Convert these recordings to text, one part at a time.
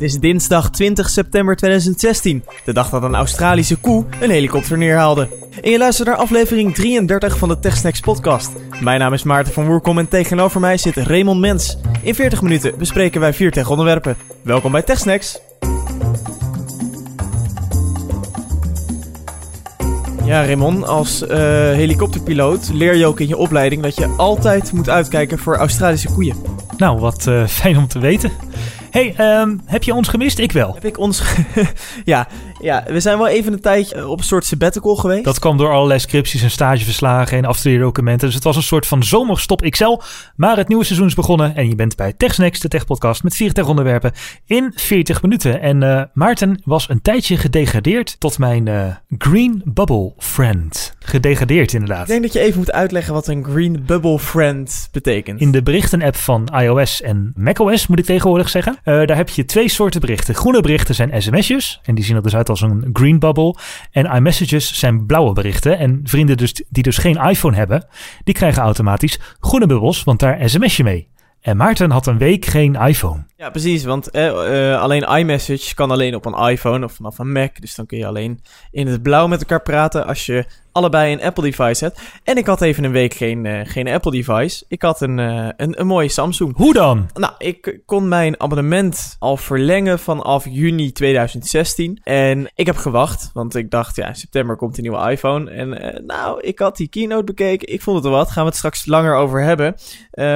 Het is dinsdag 20 september 2016, de dag dat een Australische koe een helikopter neerhaalde. En je luistert naar aflevering 33 van de TechSnacks podcast. Mijn naam is Maarten van Woerkom en tegenover mij zit Raymond Mens. In 40 minuten bespreken wij vier tech-onderwerpen. Welkom bij TechSnacks. Ja, Raymond, als uh, helikopterpiloot leer je ook in je opleiding dat je altijd moet uitkijken voor Australische koeien. Nou, wat uh, fijn om te weten hey, um, heb je ons gemist? Ik wel. Heb ik ons... ja, ja, we zijn wel even een tijdje eh, op een soort sabbatical geweest. Dat kwam door allerlei scripties en stageverslagen en afstudeerdocumenten. Dus het was een soort van zomerstop XL. Maar het nieuwe seizoen is begonnen en je bent bij TechSnacks, de techpodcast met vier tech-onderwerpen in 40 minuten. En uh, Maarten was een tijdje gedegradeerd tot mijn uh, Green Bubble Friend. Gedegradeerd inderdaad. Ik denk dat je even moet uitleggen wat een Green Bubble Friend betekent. In de berichten-app van iOS en macOS moet ik tegenwoordig zeggen. Uh, daar heb je twee soorten berichten. Groene berichten zijn sms'jes en die zien er dus uit als een green bubble. En iMessages zijn blauwe berichten. En vrienden dus, die dus geen iPhone hebben, die krijgen automatisch groene bubbels, want daar sms je mee. En Maarten had een week geen iPhone. Ja, precies. Want eh, eh, alleen iMessage kan alleen op een iPhone of vanaf een Mac. Dus dan kun je alleen in het blauw met elkaar praten als je allebei een Apple device hebt. En ik had even een week geen, uh, geen Apple device. Ik had een, uh, een, een mooie Samsung. Hoe dan? Nou, ik kon mijn abonnement al verlengen vanaf juni 2016. En ik heb gewacht, want ik dacht, ja, in september komt een nieuwe iPhone. En nou, ik had die keynote bekeken. Ik vond het er wat. Gaan we het straks langer over hebben.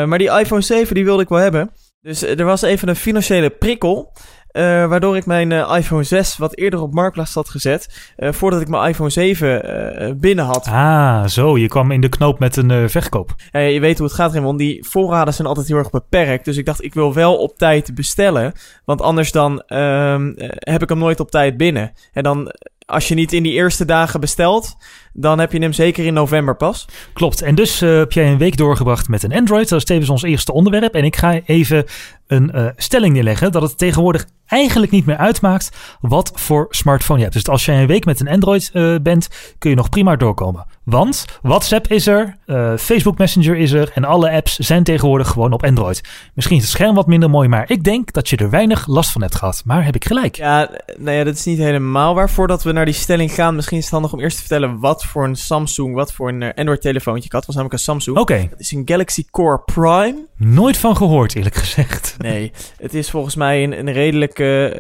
maar die iPhone 7, die wilde ik wel hebben. Dus er was even een financiële prikkel. Uh, waardoor ik mijn uh, iPhone 6 wat eerder op marktplaats had gezet. Uh, voordat ik mijn iPhone 7 binnen had. Ah, zo. Je kwam in de knoop met een verkoop. Je weet hoe het gaat, Raymond. Die voorraden zijn altijd heel erg beperkt. Dus ik dacht, ik wil wel op tijd bestellen. Want anders dan ehm, heb ik hem nooit op tijd binnen. En dan als je niet in die eerste dagen bestelt, dan heb je hem zeker in november pas. Klopt. En dus uh, heb jij een week doorgebracht met een Android. Dat is tevens ons eerste onderwerp. En ik ga even een uh, stelling neerleggen dat het tegenwoordig eigenlijk niet meer uitmaakt wat voor smartphone je hebt. Dus als jij een week met een Android uh, bent, kun je nog prima doorkomen. Want WhatsApp is er, Facebook Messenger is er en alle apps zijn tegenwoordig gewoon op Android. Misschien is het scherm wat minder mooi, maar ik denk dat je er weinig last van hebt gehad. Maar heb ik gelijk? Ja, nou ja, dat is niet helemaal waar. Voordat we naar die stelling gaan, misschien is het handig om eerst te vertellen wat voor een Samsung, wat voor een uh, Android telefoontje ik had. Was namelijk een Samsung. Oké. Okay. Het is een Galaxy Core Prime. Nooit van gehoord, eerlijk gezegd. Nee, het is volgens mij een, een redelijk uh,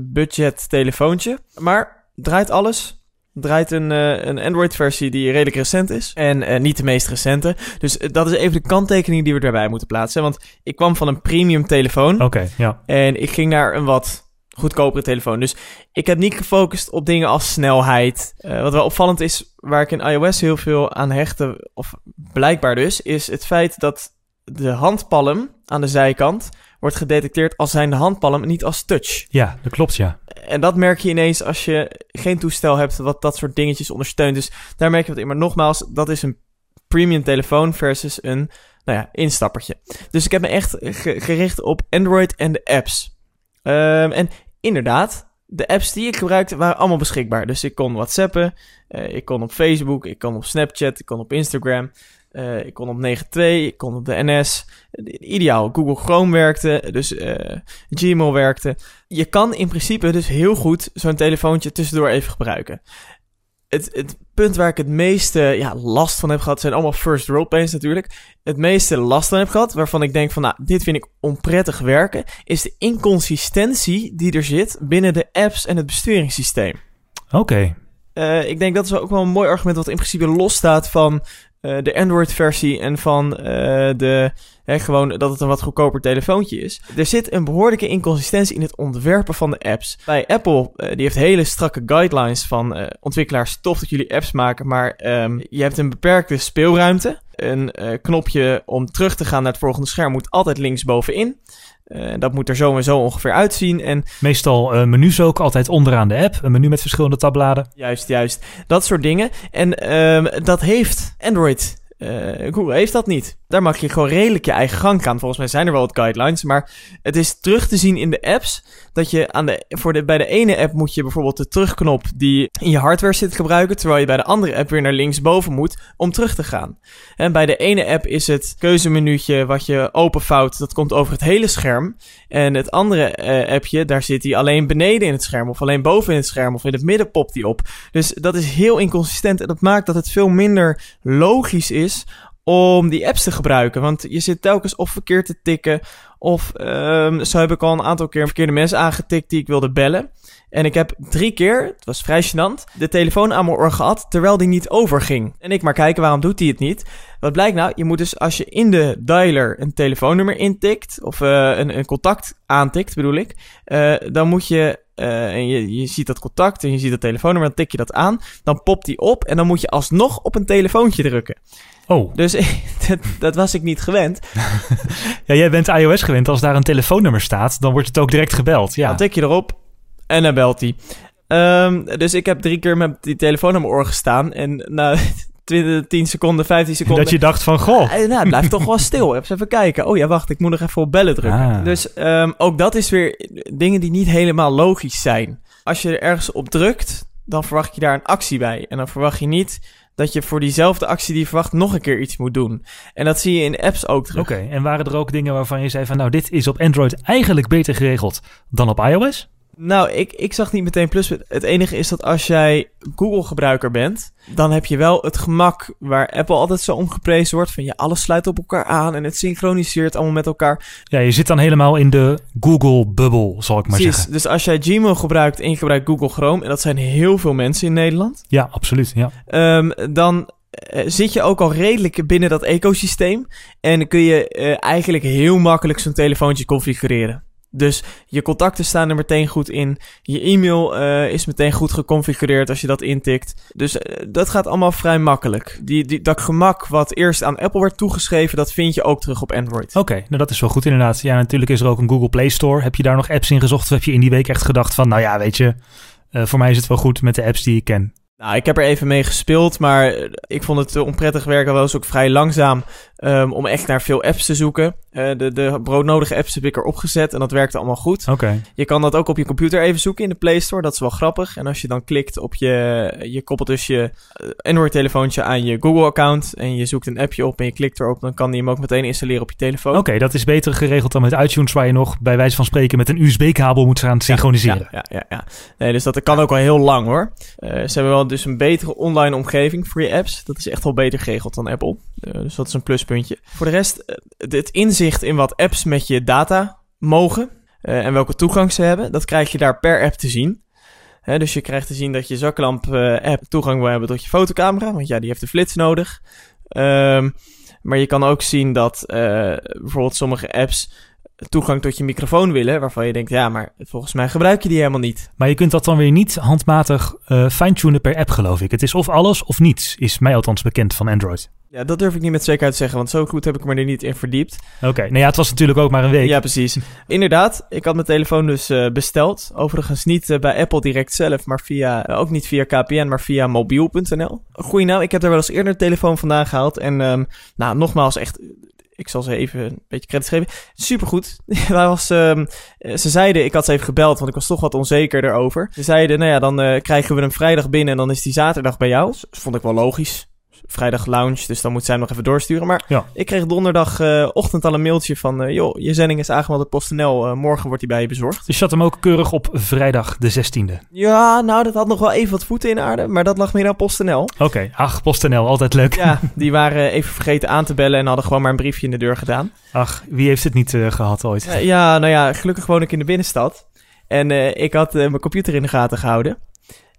budget telefoontje. Maar draait alles draait een, uh, een Android-versie die redelijk recent is. En uh, niet de meest recente. Dus uh, dat is even de kanttekening die we erbij moeten plaatsen. Want ik kwam van een premium telefoon. Oké, okay, ja. En ik ging naar een wat goedkopere telefoon. Dus ik heb niet gefocust op dingen als snelheid. wat wel opvallend is, waar ik in iOS heel veel aan hechtte, of blijkbaar dus, is het feit dat de handpalm aan de zijkant wordt gedetecteerd als zijn de handpalm, niet als touch. Ja, dat klopt, ja. En dat merk je ineens als je geen toestel hebt wat dat soort dingetjes ondersteunt. Dus daar merk je wat in. Maar nogmaals, dat is een premium telefoon versus een, nou ja, instappertje. Dus ik heb me echt gericht op Android en de apps. Um, en inderdaad, de apps die ik gebruikte waren allemaal beschikbaar. Dus ik kon WhatsAppen, uh, ik kon op Facebook, ik kon op Snapchat, ik kon op Instagram. Uh, ik kon op 9.2, ik kon op de NS. Ideaal. Google Chrome werkte, dus uh, Gmail werkte. Je kan in principe dus heel goed zo'n telefoontje tussendoor even gebruiken. Het, het punt waar ik het meeste ja, last van heb gehad, zijn allemaal first world pains natuurlijk. Het meeste last van heb gehad, waarvan ik denk van, nou, dit vind ik onprettig werken, is de inconsistentie die er zit binnen de apps en het besturingssysteem. Oké. Okay. Uh, ik denk dat is ook wel een mooi argument wat in principe losstaat van uh, de Android-versie en van uh, de, hè, gewoon dat het een wat goedkoper telefoontje is. Er zit een behoorlijke inconsistentie in het ontwerpen van de apps. Bij Apple, uh, die heeft hele strakke guidelines van ontwikkelaars, tof dat jullie apps maken, maar um, je hebt een beperkte speelruimte. Een knopje om terug te gaan naar het volgende scherm moet altijd linksbovenin. Uh, dat moet er zo en zo ongeveer uitzien. En Meestal uh, menus ook altijd onderaan de app. Een menu met verschillende tabbladen. Juist, juist. Dat soort dingen. En uh, dat heeft Android eh, Google heeft dat niet. Daar mag je gewoon redelijk je eigen gang gaan. Volgens mij zijn er wel wat guidelines, maar het is terug te zien in de apps dat je aan de, voor de, bij de ene app moet je bijvoorbeeld de terugknop die in je hardware zit gebruiken, terwijl je bij de andere app weer naar linksboven moet om terug te gaan. En bij de ene app is het keuzemenuutje wat je openvouwt, dat komt over het hele scherm. En het andere eh, appje, daar zit hij alleen beneden in het scherm of alleen boven in het scherm of in het midden popt hij op. Dus dat is heel inconsistent en dat maakt dat het veel minder logisch is om die apps te gebruiken. Want je zit telkens of verkeerd te tikken. Of um, zo heb ik al een aantal keer verkeerde mensen aangetikt die ik wilde bellen. En ik heb drie keer, het was vrij gênant, de telefoon aan mijn oor gehad terwijl die niet overging. En ik maar kijken, waarom doet hij het niet? Wat blijkt nou? Je moet dus als je in de dialer een telefoonnummer intikt, of uh, een, een contact aantikt bedoel ik, uh, dan moet je uh, en je, je ziet dat contact en je ziet dat telefoonnummer, dan tik je dat aan. Dan popt die op en dan moet je alsnog op een telefoontje drukken. Oh. Dus dat, dat was ik niet gewend. ja, jij bent iOS gewend. Als daar een telefoonnummer staat, dan wordt het ook direct gebeld. Ja. Dan tik je erop en dan belt hij. Um, dus ik heb drie keer met die telefoon aan mijn oor gestaan. En na 20, 10 seconden, 15 seconden... Dat je dacht van, goh. Uh, nou, het blijft toch wel stil. Even kijken. Oh ja, wacht, ik moet nog even op bellen drukken. Ah. Dus um, ook dat is weer dingen die niet helemaal logisch zijn. Als je er ergens op drukt, dan verwacht je daar een actie bij. En dan verwacht je niet dat je voor diezelfde actie die je verwacht nog een keer iets moet doen. En dat zie je in apps ook terug. Oké, okay, en waren er ook dingen waarvan je zei van... nou, dit is op Android eigenlijk beter geregeld dan op iOS? Nou, ik, ik zag niet meteen plus. Het enige is dat als jij Google-gebruiker bent, dan heb je wel het gemak waar Apple altijd zo omgeprezen wordt. Van ja, alles sluit op elkaar aan en het synchroniseert allemaal met elkaar. Ja, je zit dan helemaal in de Google-bubbel, zal ik maar Precies, zeggen. Dus als jij Gmail gebruikt en je gebruikt Google Chrome, en dat zijn heel veel mensen in Nederland. Ja, absoluut. Ja. Um, dan uh, zit je ook al redelijk binnen dat ecosysteem. En kun je uh, eigenlijk heel makkelijk zo'n telefoontje configureren. Dus je contacten staan er meteen goed in. Je e-mail uh, is meteen goed geconfigureerd als je dat intikt. Dus uh, dat gaat allemaal vrij makkelijk. Die, die, dat gemak wat eerst aan Apple werd toegeschreven, dat vind je ook terug op Android. Oké, nou dat is wel goed inderdaad. Ja, natuurlijk is er ook een Google Play Store. Heb je daar nog apps in gezocht of heb je in die week echt gedacht van, nou ja, weet je, uh, voor mij is het wel goed met de apps die ik ken? Nou, ik heb er even mee gespeeld, maar ik vond het onprettig werken wel eens ook vrij langzaam um, om echt naar veel apps te zoeken. Uh, de, de broodnodige apps heb ik erop gezet en dat werkte allemaal goed. Oké. Okay. Je kan dat ook op je computer even zoeken in de Play Store, dat is wel grappig. En als je dan klikt op je, je koppelt dus je Android-telefoontje aan je Google-account en je zoekt een appje op en je klikt erop, dan kan die hem ook meteen installeren op je telefoon. Oké, okay, dat is beter geregeld dan met iTunes, waar je nog bij wijze van spreken met een USB-kabel moet gaan synchroniseren. Ja, ja, ja, ja. Nee, dus dat kan ook wel heel lang hoor. Uh, ze hebben wel dus een betere online omgeving voor je apps. Dat is echt wel beter geregeld dan Apple. Uh, dus dat is een pluspuntje. Voor de rest, uh, het inzicht in wat apps met je data mogen uh, en welke toegang ze hebben, dat krijg je daar per app te zien. Dus je krijgt te zien dat je zaklamp-app toegang wil hebben tot je fotocamera, want ja, die heeft de flits nodig. Um, maar je kan ook zien dat bijvoorbeeld sommige apps toegang tot je microfoon willen, waarvan je denkt, ja, maar volgens mij gebruik je die helemaal niet. Maar je kunt dat dan weer niet handmatig uh, fine-tunen per app, geloof ik. Het is of alles of niets, is mij althans bekend van Android. Ja, dat durf ik niet met zekerheid te zeggen, want zo goed heb ik me er niet in verdiept. Oké, okay. nou ja, het was natuurlijk ook maar een week. Ja, precies. Inderdaad, ik had mijn telefoon dus uh, besteld. Overigens niet uh, bij Apple direct zelf, maar via, uh, ook niet via KPN, maar via mobiel.nl. Goeie nou, ik heb er wel eens eerder een telefoon vandaan gehaald. En um, nou, nogmaals, echt ik zal ze even een beetje credits geven. Supergoed. Hij was, um, ze zeiden, ik had ze even gebeld, want ik was toch wat onzeker erover. Ze zeiden, nou ja, dan uh, krijgen we hem vrijdag binnen en dan is die zaterdag bij jou. Dat vond ik wel logisch. Vrijdag lounge, dus dan moet zij hem nog even doorsturen. Maar ja. ik kreeg donderdagochtend uh, al een mailtje van... Uh, joh, je zending is aangemeld op PostNL. Uh, morgen wordt hij bij je bezorgd. Dus je zat hem ook keurig op vrijdag de 16e? Ja, nou, dat had nog wel even wat voeten in aarde. Maar dat lag meer aan PostNL. Oké, okay. ach, PostNL, altijd leuk. Ja, die waren even vergeten aan te bellen... en hadden gewoon maar een briefje in de deur gedaan. Ach, wie heeft het niet gehad ooit? ja, nou ja, gelukkig woon ik in de binnenstad. En ik had mijn computer in de gaten gehouden.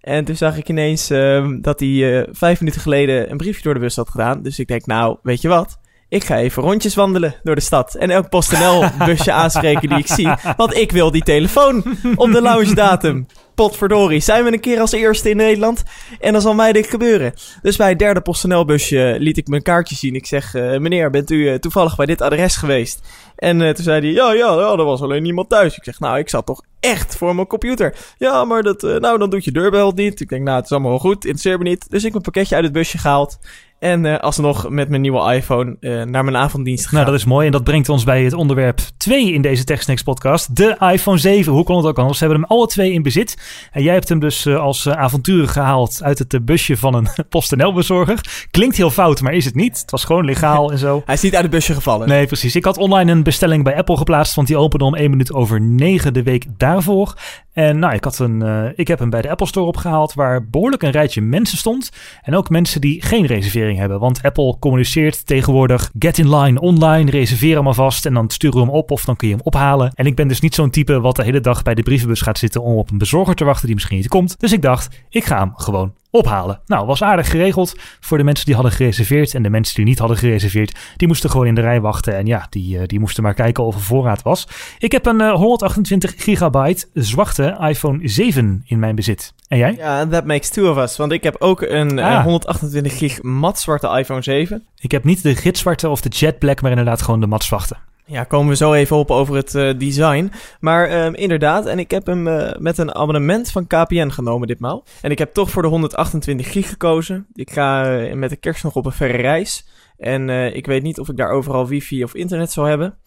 En toen zag ik ineens uh, dat hij uh, vijf minuten geleden een briefje door de bus had gedaan. Dus ik denk, nou, weet je wat? Ik ga even rondjes wandelen door de stad. En elk PostNL-busje aanspreken die ik zie. Want ik wil die telefoon op de lounge datum. Potverdorie, zijn we een keer als eerste in Nederland? En dan zal mij dit gebeuren. Dus bij het derde PostNL-busje liet ik mijn kaartje zien. Ik zeg, uh, meneer, bent u toevallig bij dit adres geweest? En toen zei hij, ja, ja, ja, er was alleen niemand thuis. Ik zeg, nou, ik zat toch echt voor mijn computer. Ja, maar dat, uh, nou, dan doet je deurbel niet. Ik denk, nou, het is allemaal wel goed, interesseert me niet. Dus ik mijn pakketje uit het busje gehaald. En eh, alsnog met mijn nieuwe iPhone eh, naar mijn avonddienst gegaan. Nou, dat is mooi. En dat brengt ons bij het onderwerp 2 in deze TechSnacks podcast. De iPhone 7. Hoe kon het ook anders? We hebben hem alle twee in bezit. En jij hebt hem dus eh, als uh, avonturen gehaald uit het uh, busje van een PostNL-bezorger. Klinkt heel fout, maar is het niet. Het was gewoon legaal en zo. Hij is niet uit het busje gevallen. Nee, precies. Ik had online een bestelling bij Apple geplaatst, want die opende om 1 minuut over 9 de week daarvoor. En nou, ik, had een, uh, ik heb hem bij de Apple Store opgehaald, waar behoorlijk een rijtje mensen stond. En ook mensen die geen reservering hebben. Want Apple communiceert tegenwoordig get in line online, reserveer hem alvast en dan sturen we hem op of dan kun je hem ophalen. En ik ben dus niet zo'n type wat de hele dag bij de brievenbus gaat zitten om op een bezorger te wachten die misschien niet komt. Dus ik dacht, ik ga hem gewoon ophalen. Nou, was aardig geregeld voor de mensen die hadden gereserveerd. En de mensen die niet hadden gereserveerd, die moesten gewoon in de rij wachten. En ja, die, die moesten maar kijken of er voorraad was. Ik heb een uh, 128 gigabyte zwarte iPhone 7 in mijn bezit. En jij? Ja, that makes two of us. Want ik heb ook een ah. uh, 128 gig matzwarte iPhone 7. Ik heb niet de gitzwarte of de jet black, maar inderdaad gewoon de matzwarte. Ja, komen we zo even op over het uh, design. Maar um, inderdaad, en ik heb hem uh, met een abonnement van KPN genomen ditmaal. En ik heb toch voor de 128 gig gekozen. Ik ga uh, met de kerst nog op een verre reis. En ik weet niet of ik daar overal wifi of internet zal hebben.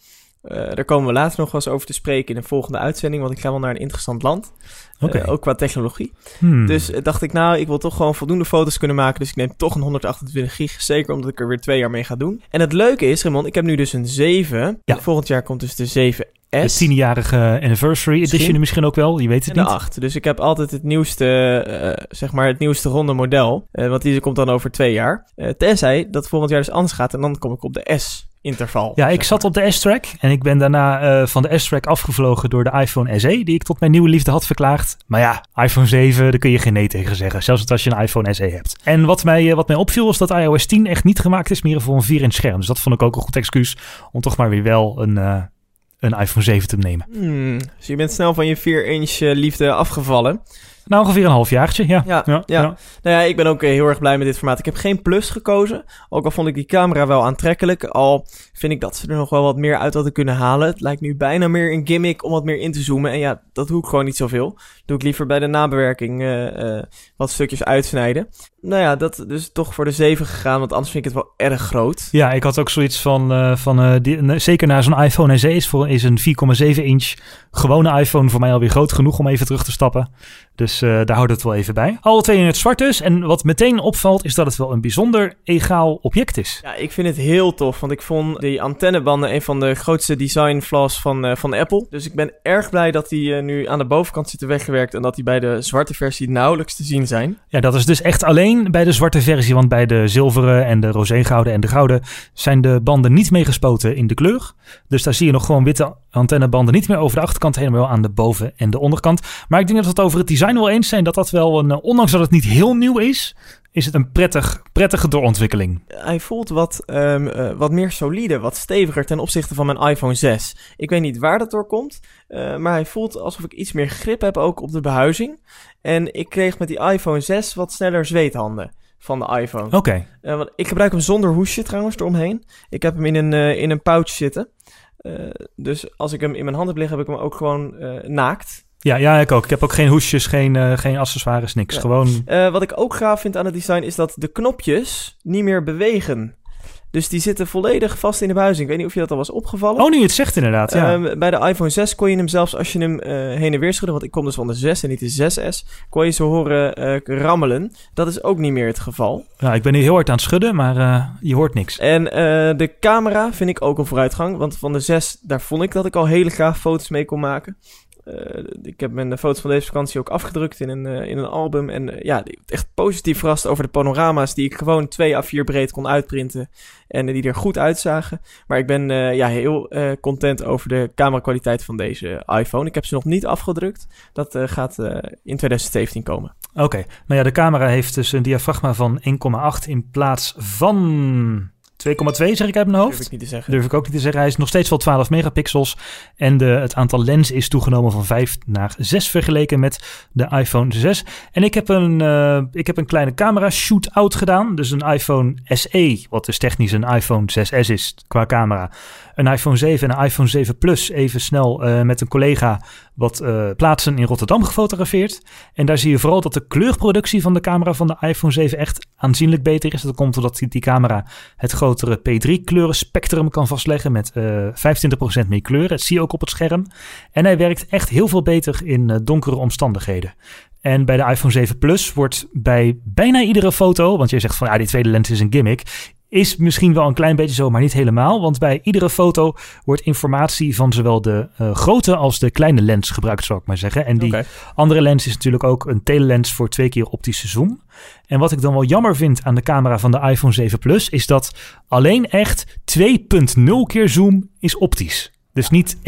Daar komen we later nog wel eens over te spreken in een volgende uitzending, want ik ga wel naar een interessant land. Okay. Uh, ook qua technologie. Hmm. Dus uh, dacht ik, nou, ik wil toch gewoon voldoende foto's kunnen maken. Dus ik neem toch een 128 gig. Zeker omdat ik er weer twee jaar mee ga doen. En het leuke is, Raymond, ik heb nu dus een 7. Ja. Volgend jaar komt dus de 7 de tienjarige anniversary edition misschien, ook wel, je weet het en niet. de 8. Dus ik heb altijd het nieuwste, uh, zeg maar het nieuwste ronde model. Uh, want die komt dan over twee jaar. Uh, tenzij dat volgend jaar dus anders gaat en dan kom ik op de S interval. Ja, ik zat op de S-Track en ik ben daarna uh, van de S-Track afgevlogen door de iPhone SE, die ik tot mijn nieuwe liefde had verklaard. Maar ja, iPhone 7, daar kun je geen nee tegen zeggen, zelfs als je een iPhone SE hebt. En wat mij, uh, wat mij opviel was dat iOS 10 echt niet gemaakt is meer voor een 4-inch scherm. Dus dat vond ik ook een goed excuus om toch maar weer wel een... Uh, een iPhone 7 te nemen. Hmm, dus je bent snel van je 4-inch liefde afgevallen. Nou, ongeveer een halfjaartje, ja. Ja, ja, ja. ja. Nou ja, ik ben ook heel erg blij met dit formaat. Ik heb geen plus gekozen. Ook al vond ik die camera wel aantrekkelijk. Al vind ik dat ze er nog wel wat meer uit hadden kunnen halen. Het lijkt nu bijna meer een gimmick om wat meer in te zoomen. En ja, dat doe ik gewoon niet zoveel. Doe ik liever bij de nabewerking uh, uh, wat stukjes uitsnijden. Nou ja, dat dus toch voor de 7 gegaan, want anders vind ik het wel erg groot. Ja, ik had ook zoiets van, uh, van die, zeker naar zo'n iPhone SE is, voor, is een 4,7 inch gewone iPhone voor mij alweer groot genoeg om even terug te stappen. Dus uh, daar houdt het wel even bij. Alle twee in het zwart dus. En wat meteen opvalt is dat het wel een bijzonder egaal object is. Ja, ik vind het heel tof. Want ik vond die antennebanden een van de grootste design flaws van, uh, van Apple. Dus ik ben erg blij dat die uh, nu aan de bovenkant zitten weggewerkt. En dat die bij de zwarte versie nauwelijks te zien zijn. Ja, dat is dus echt alleen bij de zwarte versie. Want bij de zilveren en de rozeegouden en de gouden zijn de banden niet meegespoten in de kleur. Dus daar zie je nog gewoon witte antennebanden. Niet meer over de achterkant, helemaal aan de boven- en de onderkant. Maar ik denk dat we het over het design wel eens zijn dat dat wel een, ondanks dat het niet heel nieuw is, is het een prettig, prettige doorontwikkeling. Hij voelt wat, um, uh, wat meer solide, wat steviger ten opzichte van mijn iPhone 6. Ik weet niet waar dat door komt, uh, maar hij voelt alsof ik iets meer grip heb ook op de behuizing. En ik kreeg met die iPhone 6 wat sneller zweethanden van de iPhone. Oké. Okay. Uh, want ik gebruik hem zonder hoesje trouwens eromheen. Ik heb hem in een, in een pouch zitten. Dus als ik hem in mijn hand heb liggen, heb ik hem ook gewoon naakt. Ja, ja, ik ook. Ik heb ook geen hoesjes, geen, uh, geen accessoires, niks. Ja. Gewoon... Uh, wat ik ook gaaf vind aan het design is dat de knopjes niet meer bewegen. Dus die zitten volledig vast in de buizing. Ik weet niet of je dat al was opgevallen. Oh, nu het zegt inderdaad, ja. Uh, bij de iPhone 6 kon je hem zelfs als je hem heen en weer schudde... want ik kom dus van de 6 en niet de 6S... kon je ze horen rammelen. Dat is ook niet meer het geval. Ja, ik ben hier heel hard aan het schudden, maar je hoort niks. En de camera vind ik ook een vooruitgang. Want van de 6, daar vond ik dat ik al hele gaaf foto's mee kon maken. Uh, ik heb mijn foto's van deze vakantie ook afgedrukt in een, uh, in een album. En uh, ja, echt positief verrast over de panorama's die ik gewoon 2 à 4 breed kon uitprinten. En die er goed uitzagen. Maar ik ben ja, heel content over de camerakwaliteit van deze iPhone. Ik heb ze nog niet afgedrukt. Dat gaat in 2017 komen. Oké, nou ja, de camera heeft dus een diafragma van 1,8 in plaats van 2,2 zeg ik uit mijn hoofd. Durf ik niet te zeggen. Durf ik ook niet te zeggen. Hij is nog steeds wel 12 megapixels. En de, het aantal lens is toegenomen van 5 naar 6 vergeleken met de iPhone 6. En ik heb een, uh, ik heb een kleine camera shoot-out gedaan. Dus een iPhone SE, wat dus technisch een iPhone 6S is qua camera. Een iPhone 7 en een iPhone 7 Plus even snel uh, met een collega wat uh, plaatsen in Rotterdam gefotografeerd. En daar zie je vooral dat de kleurproductie van de camera van de iPhone 7 echt aanzienlijk beter is. Dat komt omdat die, camera het grotere P3 kleurenspectrum kan vastleggen met eh 25% meer kleuren. Dat zie je ook op het scherm. En hij werkt echt heel veel beter in eh, donkere omstandigheden. En bij de iPhone 7 Plus wordt bij bijna iedere foto, want je zegt van ja, die tweede lens is een gimmick, is misschien wel een klein beetje zo, maar niet helemaal. Want bij iedere foto wordt informatie van zowel de eh, grote als de kleine lens gebruikt, zou ik maar zeggen. En die andere lens is natuurlijk ook een telelens voor twee keer optische zoom. En wat ik dan wel jammer vind aan de camera van de iPhone 7 Plus, is dat alleen echt 2.0 keer zoom is optisch. Dus niet 1,8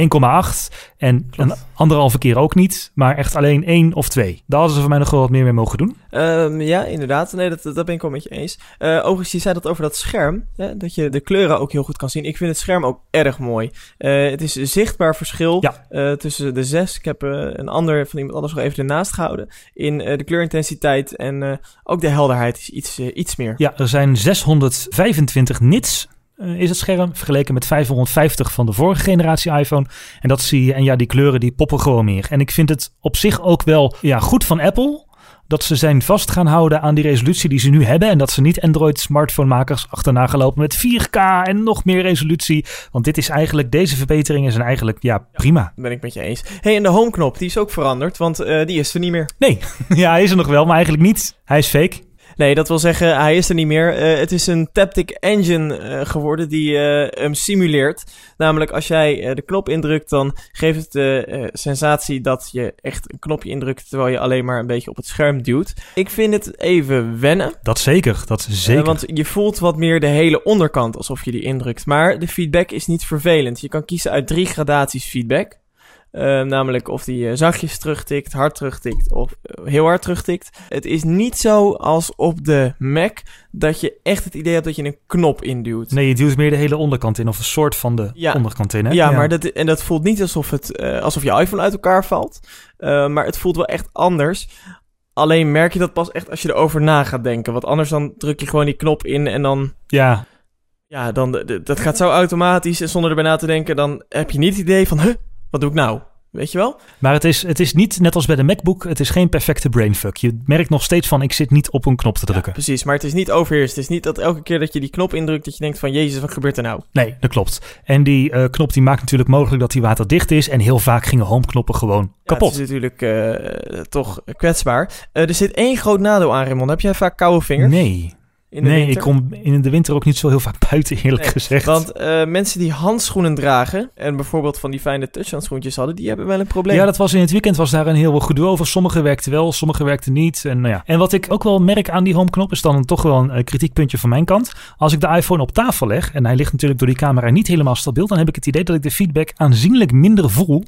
en een anderhalve keer ook niet, maar echt alleen 1 of 2. Daar hadden ze voor mij nog wel wat meer mee mogen doen. Ehm, ja, inderdaad. Nee, dat, dat ben ik wel met je eens. Eh overigens, je zei dat over dat scherm. Hè, dat je de kleuren ook heel goed kan zien. Ik vind het scherm ook erg mooi. Eh, het is een zichtbaar verschil Ja. eh, tussen de zes. Ik heb een ander van iemand anders nog even ernaast gehouden. In de kleurintensiteit en ook de helderheid is iets, iets meer. Ja, er zijn 625 nits is het scherm, vergeleken met 550 van de vorige generatie iPhone. En dat zie je, en ja, die kleuren die poppen gewoon meer. En ik vind het op zich ook wel ja, goed van Apple dat ze zijn vast gaan houden aan die resolutie die ze nu hebben. En dat ze niet Android smartphonemakers achterna gelopen met 4K en nog meer resolutie. Want dit is eigenlijk, deze verbeteringen zijn eigenlijk, ja, prima. Ben ik met je eens. hey, en de homeknop, die is ook veranderd, want eh, die is er niet meer. Nee, ja, hij is er nog wel, maar eigenlijk niet. Hij is fake. Nee, dat wil zeggen, hij is er niet meer. Eh, het is een Taptic Engine eh, geworden die eh, hem simuleert. Namelijk, als jij de knop indrukt, dan geeft het de sensatie dat je echt een knopje indrukt, terwijl je alleen maar een beetje op het scherm duwt. Ik vind het even wennen. Dat zeker, dat zeker. Want je voelt wat meer de hele onderkant alsof je die indrukt. Maar de feedback is niet vervelend. Je kan kiezen uit drie gradaties feedback. Eh, namelijk of die eh, zachtjes terugtikt, hard terugtikt of eh, heel hard terugtikt. Het is niet zo als op de Mac dat je echt het idee hebt dat je een knop induwt. Nee, je duwt meer de hele onderkant in, of een soort van de Ja. onderkant in. Hè? Ja, maar dat, en dat voelt niet alsof, het, eh, alsof je iPhone uit elkaar valt. Eh, maar het voelt wel echt anders. Alleen merk je dat pas echt als je erover na gaat denken. Want anders dan druk je gewoon die knop in en dan Ja, Ja, dan, dat gaat zo automatisch en zonder erbij na te denken, dan heb je niet het idee van, huh, wat doe ik nou? Weet je wel? maar het is, het is niet net als bij de MacBook, het is geen perfecte brainfuck. Je merkt nog steeds van, ik zit niet op een knop te drukken. Precies, maar het is niet overheerst. Het is niet dat elke keer dat je die knop indrukt, dat je denkt van, jezus, wat gebeurt er nou? Nee, dat klopt. En die eh, knop die maakt natuurlijk mogelijk dat die waterdicht is. En heel vaak gingen homeknoppen gewoon Ja, kapot. het is natuurlijk eh, toch kwetsbaar. Eh, er zit één groot nadeel aan, Raymond. Heb jij vaak koude vingers Nee, in de nee winter? ik kom in de winter ook niet zo heel vaak buiten, eerlijk Nee, gezegd. Want eh, mensen die handschoenen dragen en bijvoorbeeld van die fijne touchhandschoentjes hadden, die hebben wel een probleem. Ja, dat was in het weekend was daar een heel gedoe over. Sommige werkten wel, sommige werkten niet. En, nou ja. en wat ik ook wel merk aan die homeknop is dan toch wel een eh, kritiekpuntje van mijn kant. Als ik de iPhone op tafel leg en hij ligt natuurlijk door die camera niet helemaal stabiel, dan heb ik het idee dat ik de feedback aanzienlijk minder voel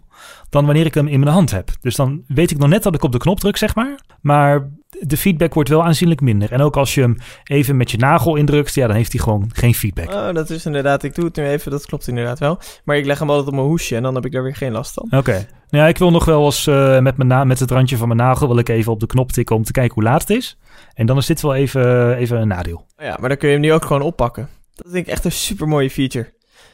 dan wanneer ik hem in mijn hand heb. Dus dan weet ik nog net dat ik op de knop druk, zeg maar. Maar de feedback wordt wel aanzienlijk minder. En ook als je hem even met je nagel indrukt, ja, dan heeft hij gewoon geen feedback. Oh, dat is inderdaad, ik doe het nu even, dat klopt inderdaad wel. Maar ik leg hem altijd op mijn hoesje en dan heb ik daar weer geen last van. Oké. Nou ja, ik wil nog wel eens eh, met, mijn na met het randje van mijn nagel wil ik even op de knop tikken om te kijken hoe laat het is. En dan is dit wel even, even een nadeel. Ja, maar dan kun je hem nu ook gewoon oppakken. Dat vind ik echt een super mooie feature.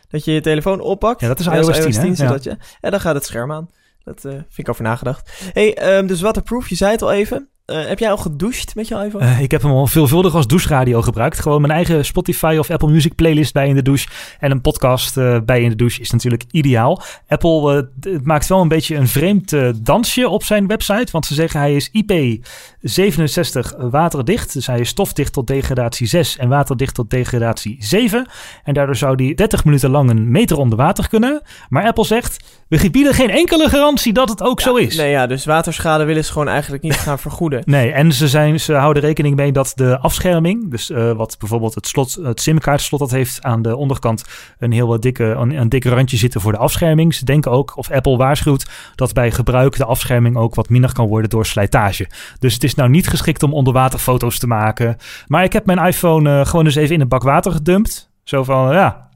Dat je je telefoon oppakt. Ja, dat is iOS als 10, hè? zodat je, en dan gaat het scherm aan. Dat eh, vind ik over nagedacht. hey, ehm, dus waterproof, je zei het al even. Eh, heb jij al gedoucht met je iPhone? Eh, ik heb hem al veelvuldig als doucheradio gebruikt. Gewoon mijn eigen Spotify of Apple Music playlist bij in de douche. En een podcast eh, bij in de douche is natuurlijk ideaal. Apple maakt wel een beetje een vreemd dansje op zijn website. Want ze zeggen hij is IP67 waterdicht. Dus hij is stofdicht tot degradatie 6 en waterdicht tot degradatie 7. En daardoor zou die 30 minuten lang een meter onder water kunnen. Maar Apple zegt, we bieden geen enkele garantie dat het ook zo is. Nee, ja, dus waterschade willen ze gewoon eigenlijk niet gaan vergoeden. Nee, en ze, zijn, ze houden rekening mee dat de afscherming, dus eh, wat bijvoorbeeld het, slot, het simkaartslot dat heeft aan de onderkant een heel dikke, een, dikke randje zitten voor de afscherming. Ze denken ook, of Apple waarschuwt, dat bij gebruik de afscherming ook wat minder kan worden door slijtage. Dus het is nou niet geschikt om onderwaterfoto's te maken. Maar ik heb mijn iPhone eh, gewoon eens even in een bak water gedumpt. Zo van, ja,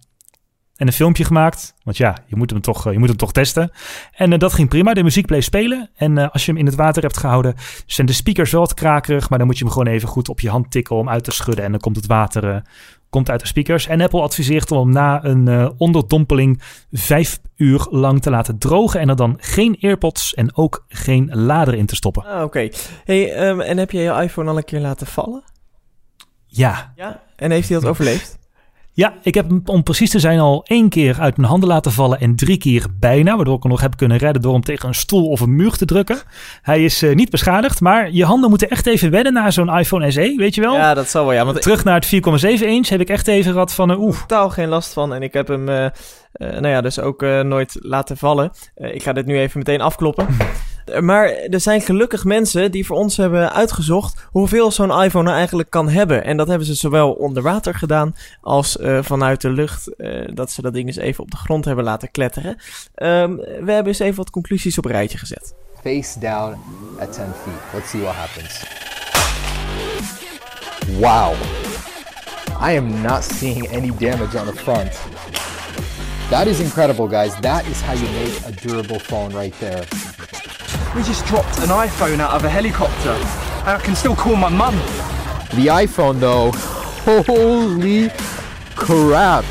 en een filmpje gemaakt. Want ja, je moet hem toch, eh, je moet hem toch testen. En eh, dat ging prima. De muziek bleef spelen. En eh, als je hem in het water hebt gehouden, zijn de speakers wel wat krakerig. Maar dan moet je hem gewoon even goed op je hand tikken om uit te schudden. En dan komt het water komt uit de speakers. En Apple adviseert om na een onderdompeling vijf uur lang te laten drogen. En er dan geen AirPods en ook geen lader in te stoppen. Ah, oké. Hey, ehm, en heb je je iPhone al een keer laten vallen? Ja. Ja, en heeft hij dat overleefd? Ja, ik heb hem om precies te zijn al één keer uit mijn handen laten vallen en drie keer bijna, waardoor ik hem nog heb kunnen redden door hem tegen een stoel of een muur te drukken. Hij is eh, niet beschadigd, maar je handen moeten echt even wennen naar zo'n iPhone SE, weet je wel? Ja, dat zal wel, ja. Want Terug naar het 4,7 inch heb ik echt even gehad van, uh, oeh, totaal geen last van. En ik heb hem, eh, nou ja, dus ook nooit laten vallen. Ik ga dit nu even meteen afkloppen. Maar er zijn gelukkig mensen die voor ons hebben uitgezocht hoeveel zo'n iPhone nou eigenlijk kan hebben. En dat hebben ze zowel onder water gedaan als eh, vanuit de lucht. eh, dat ze dat ding eens even op de grond hebben laten kletteren. Ehm, we hebben eens even wat conclusies op een rijtje gezet. face down at 10 feet. Let's see what happens. Wow. I am not seeing any damage on the front. That is incredible, guys. That is how you make a durable phone right there. We just dropped an iPhone out of a helicopter. And I can still call my mum. The iPhone, though, holy crap.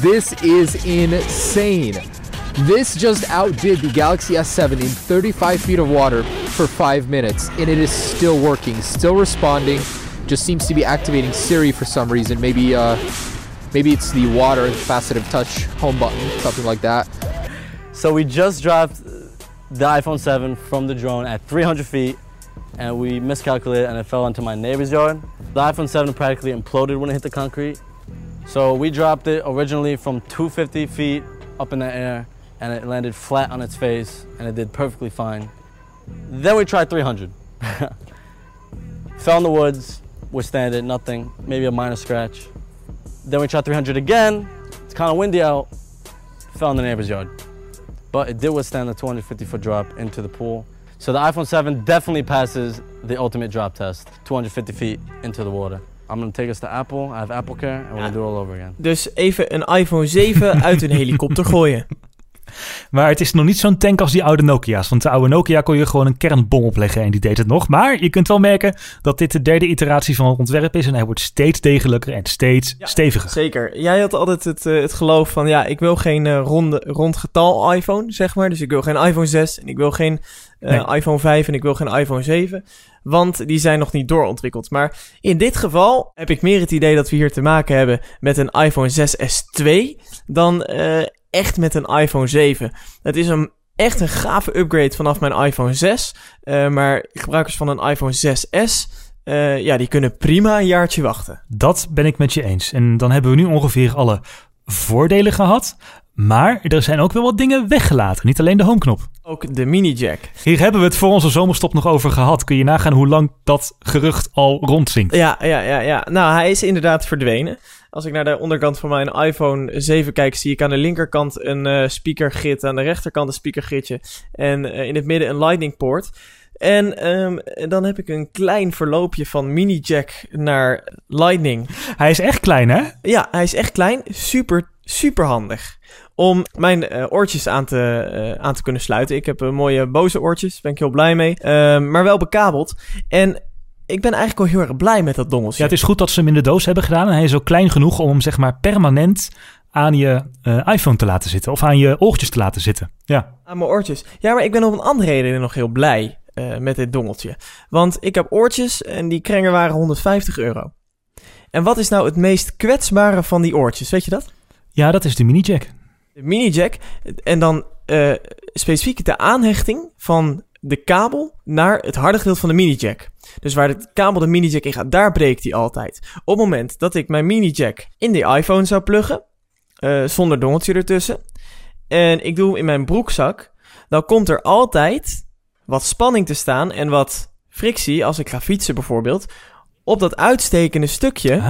This is insane. This just outdid the Galaxy S7 in 35 feet of water for 5 minutes, and it is still working, still responding. Just seems to be activating Siri for some reason. Maybe, uh, maybe it's the water capacitive touch home button, something like that. So we just dropped the iPhone 7 from the drone at 300 feet and we miscalculated and it fell into my neighbor's yard. The iPhone 7 practically imploded when it hit the concrete. So we dropped it originally from 250 feet up in the air and it landed flat on its face and it did perfectly fine. Then we tried 300. fell in the woods, withstanded nothing, maybe a minor scratch. Then we tried 300 again. It's kind of windy out. Fell in the neighbor's yard but it did withstand the 250 foot drop into the pool. So the iPhone 7 definitely passes the ultimate drop test, 250 feet into the water. I'm gonna take us to Apple. I have Apple Care, and we're gonna ah. do it all over again. Dus even een iPhone 7 uit een helikopter gooien. Maar het is nog niet zo'n tank als die oude Nokia's. Want de oude Nokia kon je gewoon een kernbom opleggen en die deed het nog. Maar je kunt wel merken dat dit de derde iteratie van het ontwerp is. En hij wordt steeds degelijker en steeds steviger. Zeker. Jij had altijd het, eh, het geloof van, ja, ik wil geen eh, ronde, rond getal iPhone, zeg maar. Dus ik wil geen iPhone 6 en ik wil geen eh, Nee. iPhone 5 en ik wil geen iPhone 7. Want die zijn nog niet doorontwikkeld. Maar in dit geval heb ik meer het idee dat we hier te maken hebben met een iPhone 6S2 dan eh, echt met een iPhone 7. Het is een echt een gave upgrade vanaf mijn iPhone 6. eh, maar gebruikers van een iPhone 6S, eh, ja, die kunnen prima een jaartje wachten. Dat ben ik met je eens. En dan hebben we nu ongeveer alle voordelen gehad. Maar er zijn ook wel wat dingen weggelaten. Niet alleen de homeknop. Ook de mini jack. Hier hebben we het voor onze zomerstop nog over gehad. Kun je nagaan hoe lang dat gerucht al rondzinkt. Ja, ja, ja, ja. Nou, hij is inderdaad verdwenen. Als ik naar de onderkant van mijn iPhone 7 kijk, zie ik aan de linkerkant een eh speakergit, aan de rechterkant een speakergitje en eh, in het midden een lightning poort. En ehm, dan heb ik een klein verloopje van mini jack naar lightning. Hij is echt klein, hè? Ja, hij is echt klein, super, super handig. Om mijn eh, oortjes aan te, aan te kunnen sluiten. Ik heb eh, mooie boze oortjes, daar ben ik heel blij mee. Ehm, maar wel bekabeld. En ik ben eigenlijk wel heel erg blij met dat dongeltje. Ja, het is goed dat ze hem in de doos hebben gedaan. En hij is ook klein genoeg om hem zeg maar permanent aan je eh, iPhone te laten zitten. Of aan je oortjes te laten zitten. Ja. Aan mijn oortjes. Ja, maar ik ben op een andere reden nog heel blij eh, met dit dongeltje. Want ik heb oortjes en die krengen waren 150 euro. En wat is nou het meest kwetsbare van die oortjes? Weet je dat? ja, dat is de mini jack. De mini jack. En dan eh, specifiek de aanhechting van de kabel naar het harde gedeelte van de mini jack. Dus waar de kabel de mini jack in gaat, daar breekt die altijd. Op het moment dat ik mijn mini jack in die iPhone zou pluggen, eh, zonder dongeltje ertussen, en ik doe hem in mijn broekzak, dan komt er altijd wat spanning te staan en wat frictie, als ik ga fietsen bijvoorbeeld, op dat uitstekende stukje Ah,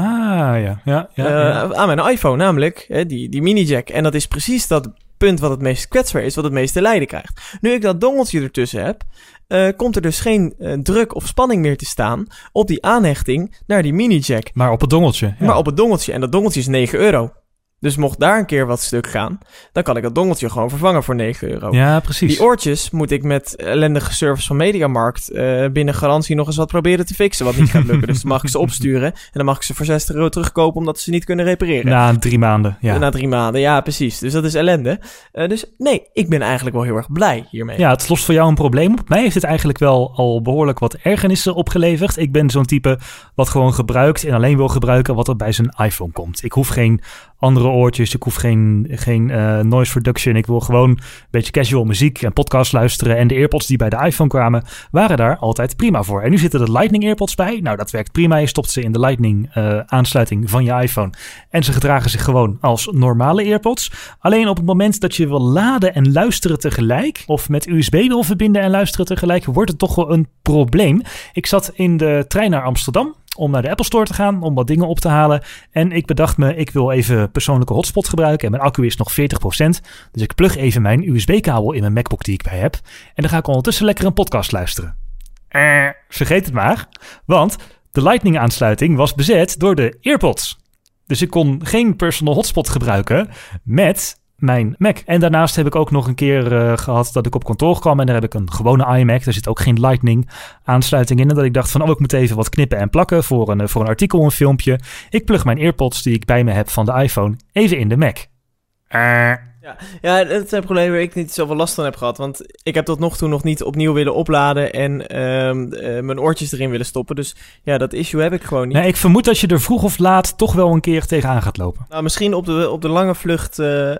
ja. Ja, ja, eh, aan mijn iPhone, namelijk hè, die, die mini jack. En dat is precies dat punt wat het meest kwetsbaar is, wat het meeste lijden krijgt. Nu ik dat dongeltje ertussen heb, eh, komt er dus geen eh, druk of spanning meer te staan op die aanhechting naar die mini jack. Maar op het dongeltje. Ja. Maar op het dongeltje. En dat dongeltje is 9 euro. Dus mocht daar een keer wat stuk gaan, dan kan ik dat dongeltje gewoon vervangen voor 9 euro. Ja, precies. Die oortjes moet ik met ellendige service van Mediamarkt eh, binnen garantie nog eens wat proberen te fixen, wat niet gaat lukken. dus dan mag ik ze opsturen en dan mag ik ze voor 60 euro terugkopen omdat ze niet kunnen repareren. Na drie maanden, ja. Na drie maanden, ja precies. Dus dat is ellende. Eh, dus nee, ik ben eigenlijk wel heel erg blij hiermee. Ja, het lost voor jou een probleem op. Mij heeft het eigenlijk wel al behoorlijk wat ergernissen opgeleverd. Ik ben zo'n type wat gewoon gebruikt en alleen wil gebruiken wat er bij zijn iPhone komt. Ik hoef geen andere oortjes. Ik hoef geen, geen uh, noise reduction. Ik wil gewoon een beetje casual muziek en podcast luisteren. En de AirPods die bij de iPhone kwamen, waren daar altijd prima voor. En nu zitten de Lightning AirPods bij. Nou, dat werkt prima. Je stopt ze in de Lightning uh, aansluiting van je iPhone. En ze gedragen zich gewoon als normale AirPods. Alleen op het moment dat je wil laden en luisteren tegelijk, of met USB wil verbinden en luisteren tegelijk, wordt het toch wel een probleem. Ik zat in de trein naar Amsterdam om naar de Apple Store te gaan, om wat dingen op te halen. En ik bedacht me, ik wil even persoonlijke hotspot gebruiken. En mijn accu is nog 40%. Dus ik plug even mijn USB-kabel in mijn MacBook die ik bij heb. En dan ga ik ondertussen lekker een podcast luisteren. Eh, vergeet het maar. Want de Lightning-aansluiting was bezet door de AirPods. Dus ik kon geen personal hotspot gebruiken met mijn Mac. En daarnaast heb ik ook nog een keer uh, gehad dat ik op kantoor kwam en daar heb ik een gewone iMac. Daar zit ook geen Lightning aansluiting in. En dat ik dacht van, oh, ik moet even wat knippen en plakken voor een, voor een artikel, een filmpje. Ik plug mijn AirPods die ik bij me heb van de iPhone even in de Mac. Uh, ja, ja, dat zijn problemen waar ik niet zoveel last van heb gehad. Want ik heb tot nog toe nog niet opnieuw willen opladen en um, uh, mijn oortjes erin willen stoppen. Dus ja, dat issue heb ik gewoon niet. Nee, ik vermoed dat je er vroeg of laat toch wel een keer tegenaan gaat lopen. Nou, misschien op de, op de lange vlucht uh, uh,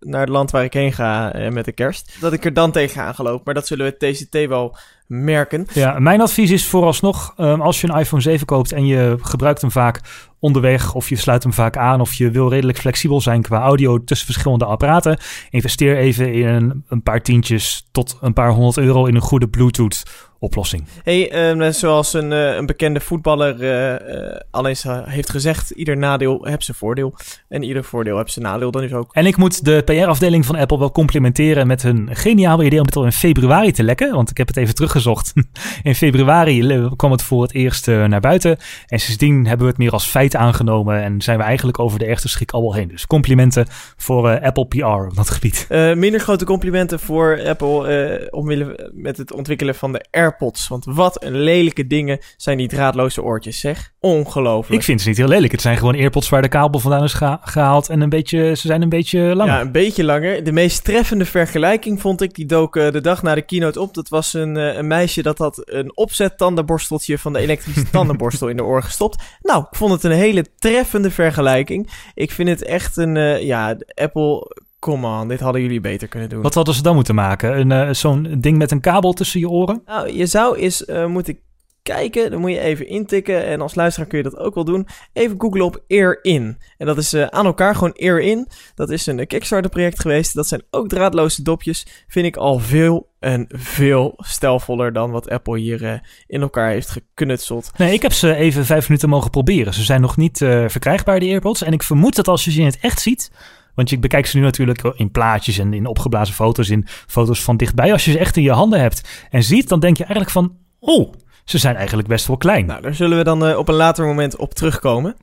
naar het land waar ik heen ga met de kerst. Dat ik er dan tegenaan ga lopen. Maar dat zullen we TCT wel merken. Ja, mijn advies is vooralsnog, um, als je een iPhone 7 koopt en je gebruikt hem vaak onderweg of je sluit hem vaak aan of je wil redelijk flexibel zijn qua audio tussen verschillende apparaten, investeer even in een, paar tientjes tot een paar honderd euro in een goede Bluetooth oplossing. Hey, um, zoals een, uh, een bekende voetballer uh, al eens heeft gezegd, ieder nadeel heeft zijn voordeel. En ieder voordeel heeft zijn nadeel dan is ook. En ik moet de PR-afdeling van Apple wel complimenteren met hun geniale idee om het al in februari te lekken. Want ik heb het even teruggezocht. in februari kwam het voor het eerst naar buiten. En sindsdien hebben we het meer als feit aangenomen. En zijn we eigenlijk over de echte schrik al heen. Dus complimenten voor Apple PR op dat gebied. minder grote complimenten voor Apple omwille met het ontwikkelen van de Air AirPods. Want wat een lelijke dingen zijn die draadloze oortjes, zeg. Ongelooflijk. Ik vind ze niet heel lelijk. Het zijn gewoon AirPods waar de kabel vandaan is gehaald. En een beetje, ze zijn een beetje langer. Ja, een beetje langer. De meest treffende vergelijking vond ik, die dook uh, de dag na de keynote op. Dat was een, uh, een meisje dat had een opzet tandenborsteltje van de elektrische tandenborstel in de oor gestopt. Nou, ik vond het een hele treffende vergelijking. Ik vind het echt een, uh, ja, Apple Kom on, dit hadden jullie beter kunnen doen. Wat hadden ze dan moeten maken? Een, uh, Zo'n ding met een kabel tussen je oren? Nou, je zou eens uh, moeten kijken. Dan moet je even intikken. En als luisteraar kun je dat ook wel doen. Even googlen op Ear In. En dat is uh, aan elkaar gewoon Ear In. Dat is een Kickstarter project geweest. Dat zijn ook draadloze dopjes. Vind ik al veel en veel stijlvoller dan wat Apple hier in elkaar heeft geknutseld. Nee, ik heb ze even vijf minuten mogen proberen. Ze zijn nog niet verkrijgbaar, die AirPods. En ik vermoed dat als je ze in het echt ziet want je bekijkt ze nu natuurlijk in plaatjes en in opgeblazen foto's, in foto's van dichtbij. Als je ze echt in je handen hebt en ziet, dan denk je eigenlijk van, oh, ze zijn eigenlijk best wel klein. Nou, daar zullen we dan uh, op een later moment op terugkomen.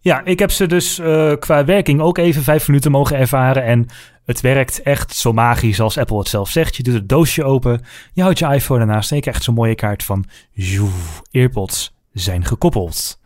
Ja, ik heb ze dus uh, qua werking ook even vijf minuten mogen ervaren. En het werkt echt zo magisch als Apple het zelf zegt. Je doet het doosje open, je houdt je iPhone ernaast en je krijgt zo'n mooie kaart van... Joe, AirPods zijn gekoppeld.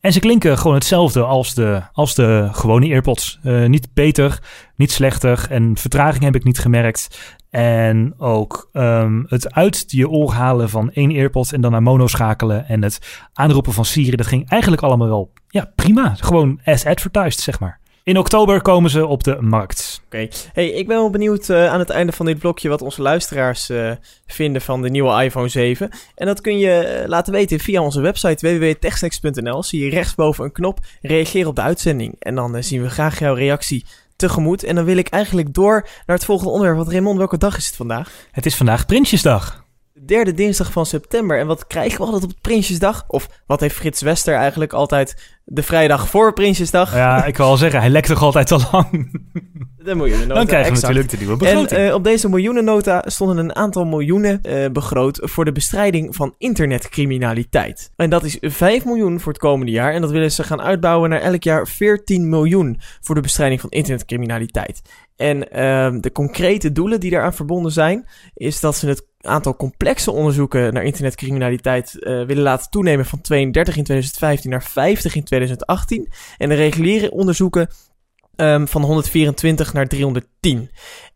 En ze klinken gewoon hetzelfde als de, als de gewone AirPods. Uh, niet beter, niet slechter en vertraging heb ik niet gemerkt. En ook um, het uit je oor halen van één AirPod en dan naar mono schakelen en het aanroepen van Siri, dat ging eigenlijk allemaal wel ja, prima. Gewoon as advertised, zeg maar. In oktober komen ze op de markt. Oké. Okay. Hey, ik ben wel benieuwd uh, aan het einde van dit blokje wat onze luisteraars uh, vinden van de nieuwe iPhone 7. En dat kun je laten weten via onze website www.techsnacks.nl. Zie je rechtsboven een knop, reageer op de uitzending. En dan uh, zien we graag jouw reactie tegemoet. En dan wil ik eigenlijk door naar het volgende onderwerp. Want Raymond, welke dag is het vandaag? Het is vandaag Prinsjesdag. Derde dinsdag van september. En wat krijgen we altijd op Prinsjesdag? Of wat heeft Frits Wester eigenlijk altijd de vrijdag voor Prinsjesdag? Ja, ik wil al zeggen, hij lekt toch altijd te lang. De miljoenennota. Dan krijgen we exact. natuurlijk de nieuwe En begroting. eh, op deze miljoenennota stonden een aantal miljoenen eh, begroot voor de bestrijding van internetcriminaliteit. En dat is 5 miljoen voor het komende jaar. En dat willen ze gaan uitbouwen naar elk jaar 14 miljoen voor de bestrijding van internetcriminaliteit. En ehm, de concrete doelen die daaraan verbonden zijn, is dat ze het aantal complexe onderzoeken naar internetcriminaliteit eh, willen laten toenemen van 32 in 2015 naar 50 in 2018. En de reguliere onderzoeken ehm, van 124 naar 310.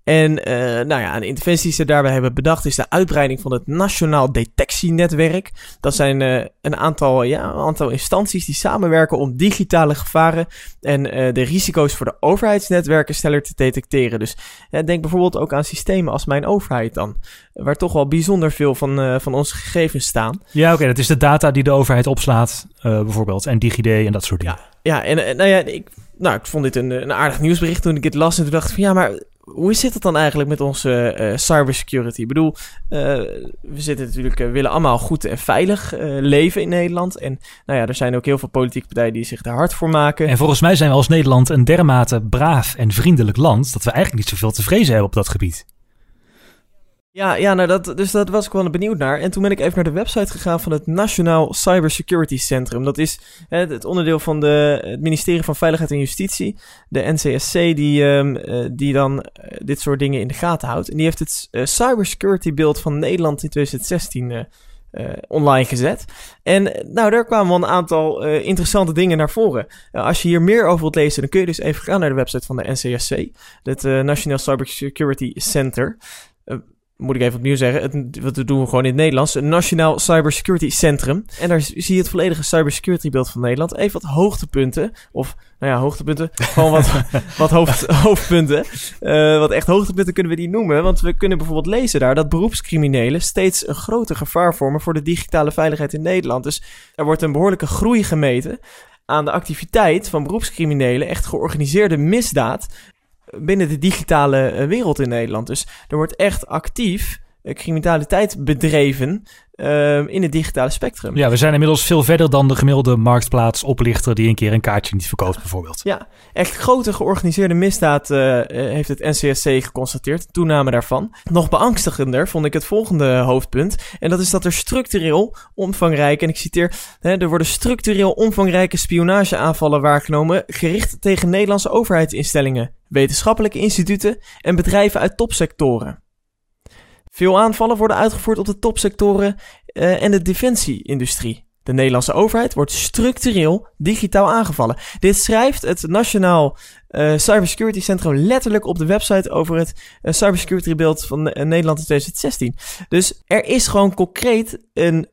En eh, nou ja, de interventies die ze daarbij hebben bedacht is de uitbreiding van het Nationaal Detectienetwerk. Dat zijn eh, een, aantal, ja, een aantal instanties die samenwerken om digitale gevaren en eh, de risico's voor de overheidsnetwerken sneller te detecteren. Dus denk bijvoorbeeld ook aan systemen als Mijn Overheid dan, waar toch wel bijzonder veel van, van onze gegevens staan. Ja, oké, dat is de data die de overheid opslaat, bijvoorbeeld. En DigiD en dat soort dingen. Ja, en eh, nou ja, ik, nou, ik vond dit een, een aardig nieuwsbericht toen ik dit las. En toen dacht ik van ja, maar hoe zit het dan eigenlijk met onze eh, cybersecurity? Ik bedoel, eh, we zitten natuurlijk, eh, willen allemaal goed en veilig eh, leven in Nederland. En nou ja, er zijn ook heel veel politieke partijen die zich daar hard voor maken. En volgens mij zijn we als Nederland een dermate braaf en vriendelijk land... dat we eigenlijk niet zoveel te vrezen hebben op dat gebied. Ja, ja nou dat, dus dat was ik wel benieuwd naar. En toen ben ik even naar de website gegaan van het Nationaal Cybersecurity Centrum. Dat is het onderdeel van de, het ministerie van Veiligheid en Justitie, de NCSC, die, ehm, eh, die dan eh, dit soort dingen in de gaten houdt. En die heeft het eh, cybersecurity beeld van Nederland in 2016 eh, eh, online gezet. En nou, daar kwamen wel een aantal interessante dingen naar voren. Als je hier meer over wilt lezen, dan kun je dus even gaan naar de website van de NCSC, het Nationaal Cybersecurity Center. Moet ik even opnieuw zeggen, het, wat doen we gewoon in het Nederlands, een Nationaal Cybersecurity Centrum. En daar zie je het volledige cybersecurity beeld van Nederland. Even wat hoogtepunten, of nou ja, hoogtepunten, gewoon wat, wat hoofd, hoofdpunten. Eh, wat echt hoogtepunten kunnen we die noemen, want we kunnen bijvoorbeeld lezen daar dat beroepscriminelen steeds een groter gevaar vormen voor de digitale veiligheid in Nederland. Dus er wordt een behoorlijke groei gemeten aan de activiteit van beroepscriminelen, echt georganiseerde misdaad binnen de digitale eh, wereld in Nederland. Dus er wordt echt actief eh, criminaliteit bedreven eh, in het digitale spectrum. Ja, we zijn inmiddels veel verder dan de gemiddelde marktplaats oplichter... die een keer een kaartje niet verkoopt, bijvoorbeeld. Ja, echt grote georganiseerde misdaad eh, heeft het NCSC geconstateerd. Toename daarvan. Nog beangstigender vond ik het volgende hoofdpunt. En dat is dat er structureel omvangrijke, en ik citeer, hè, er worden structureel omvangrijke spionageaanvallen waargenomen, gericht tegen Nederlandse overheidsinstellingen, wetenschappelijke instituten en bedrijven uit topsectoren. Veel aanvallen worden uitgevoerd op de topsectoren eh, en de defensieindustrie. De Nederlandse overheid wordt structureel digitaal aangevallen. Dit schrijft het Nationaal eh, Cybersecurity Centrum letterlijk op de website over het eh, cybersecurity beeld van eh, Nederland in 2016. Dus er is gewoon concreet een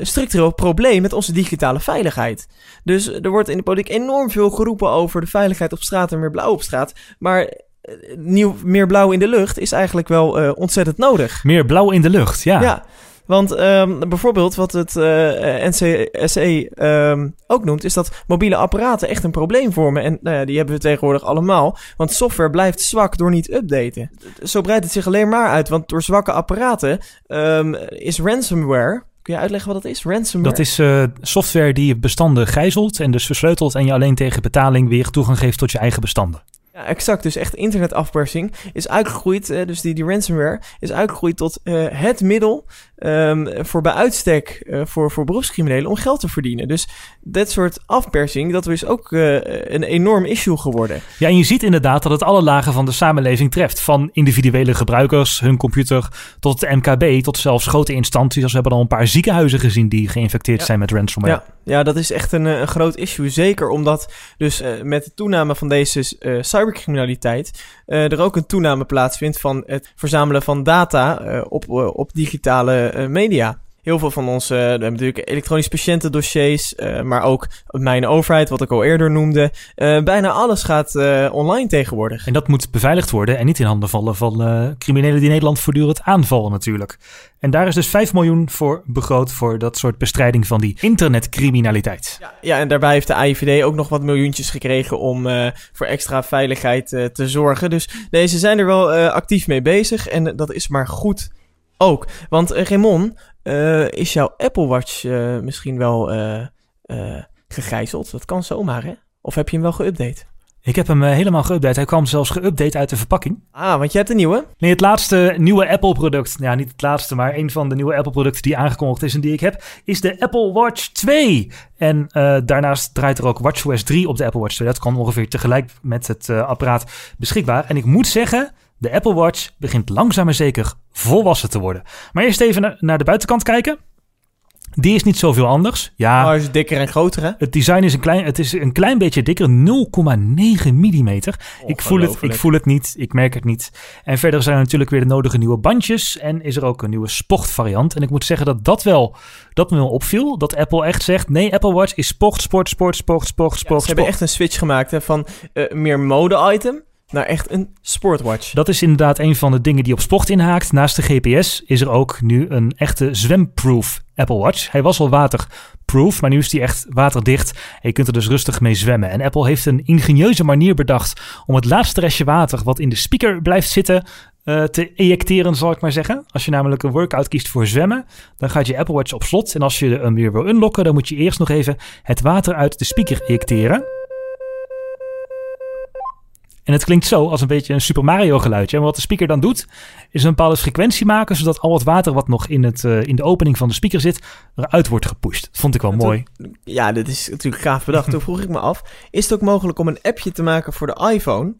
structureel probleem met onze digitale veiligheid. Dus er wordt in de politiek enorm veel geroepen over de veiligheid op straat en meer blauw op straat. Maar nieuw, meer blauw in de lucht is eigenlijk wel ontzettend nodig. Meer blauw in de lucht, ja. Ja, want ehm, bijvoorbeeld wat het eh, NCSE ehm, ook noemt, is dat mobiele apparaten echt een probleem vormen. En nou die hebben we tegenwoordig allemaal. Want software blijft zwak door niet updaten. Zo breidt het zich alleen maar uit, want door zwakke apparaten ehm, is ransomware. Kun je uitleggen wat dat is? Ransomware? Dat is eh, software die bestanden gijzelt en dus versleutelt... en je alleen tegen betaling weer toegang geeft tot je eigen bestanden. Ja, exact. Dus echt internetafpersing is uitgegroeid. eh, dus die, die ransomware is uitgegroeid tot eh, het middel ehm, voor bij uitstek eh, voor, voor beroepscriminelen om geld te verdienen. Dus dat soort afpersing, dat is ook een enorm issue geworden. Ja, en je ziet inderdaad dat het alle lagen van de samenleving treft. Van individuele gebruikers, hun computer, tot het MKB, tot zelfs grote instanties. Als we hebben al een paar ziekenhuizen gezien die geïnfecteerd Ja. zijn met ransomware. Ja, ja, dat is echt een, een groot issue. Zeker omdat dus met de toename van deze eh, cybercriminaliteit eh, er ook een toename plaatsvindt van het verzamelen van data eh, op, eh, op digitale media. Heel veel van onze, eh, we hebben natuurlijk elektronisch patiëntendossiers, eh, maar ook mijn overheid, wat ik al eerder noemde. Eh, bijna alles gaat online tegenwoordig. En dat moet beveiligd worden en niet in handen vallen van criminelen die Nederland voortdurend aanvallen natuurlijk. En daar is dus 5 miljoen voor begroot voor dat soort bestrijding van die internetcriminaliteit. Ja, ja, en daarbij heeft de AIVD ook nog wat miljoentjes gekregen om voor extra veiligheid te zorgen. Dus deze zijn er wel actief mee bezig en dat is maar goed ook. Want uh, Raymond, uh, is jouw Apple Watch uh, misschien wel gegijzeld? Dat kan zomaar, hè? Of heb je hem wel geüpdate? Ik heb hem helemaal geüpdate. Hij kwam zelfs geüpdate uit de verpakking. Ah, want je hebt een nieuwe? Nee, het laatste nieuwe Apple-product. Ja, niet het laatste, maar een van de nieuwe Apple-producten die aangekondigd is en die ik heb, is de Apple Watch 2. En uh, daarnaast draait er ook WatchOS 3 op de Apple Watch 2. Dat kan ongeveer tegelijk met het uh, apparaat beschikbaar. En ik moet zeggen, de Apple Watch begint langzaam maar zeker volwassen te worden. Maar eerst even naar de buitenkant kijken. Die is niet zoveel anders. Ja, maar oh, is dikker en groter, hè? Het design is een klein, het is een klein beetje dikker, 0,9 mm. ik, voel het, ik voel het niet, ik merk het niet. En verder zijn er natuurlijk weer de nodige nieuwe bandjes. En is er ook een nieuwe sportvariant. En ik moet zeggen dat dat wel, dat me wel opviel. Dat Apple echt zegt, nee, Apple Watch is sport, sport, sport, sport, sport, sport. ze hebben echt een switch gemaakt hè, van uh, meer mode-item naar echt een sportwatch. Dat is inderdaad een van de dingen die op sport inhaakt. Naast de GPS is er ook nu een echte zwemproof Apple Watch. Hij was al waterproof, maar nu is hij echt waterdicht. En je kunt er dus rustig mee zwemmen. En Apple heeft een ingenieuze manier bedacht om het laatste restje water wat in de speaker blijft zitten uh, te ejecteren, zal ik maar zeggen. Als je namelijk een workout kiest voor zwemmen, dan gaat je Apple Watch op slot. En als je hem weer wil unlocken, dan moet je eerst nog even het water uit de speaker ejecteren. En het klinkt zo als een beetje een Super Mario geluidje. En wat de speaker dan doet, is een bepaalde frequentie maken, zodat al het water wat nog in, het, uh, in de opening van de speaker zit, eruit wordt gepusht. Dat vond ik wel mooi. Ja, dit is natuurlijk gaaf bedacht. Toen vroeg ik me af, is het ook mogelijk om een appje te maken voor de iPhone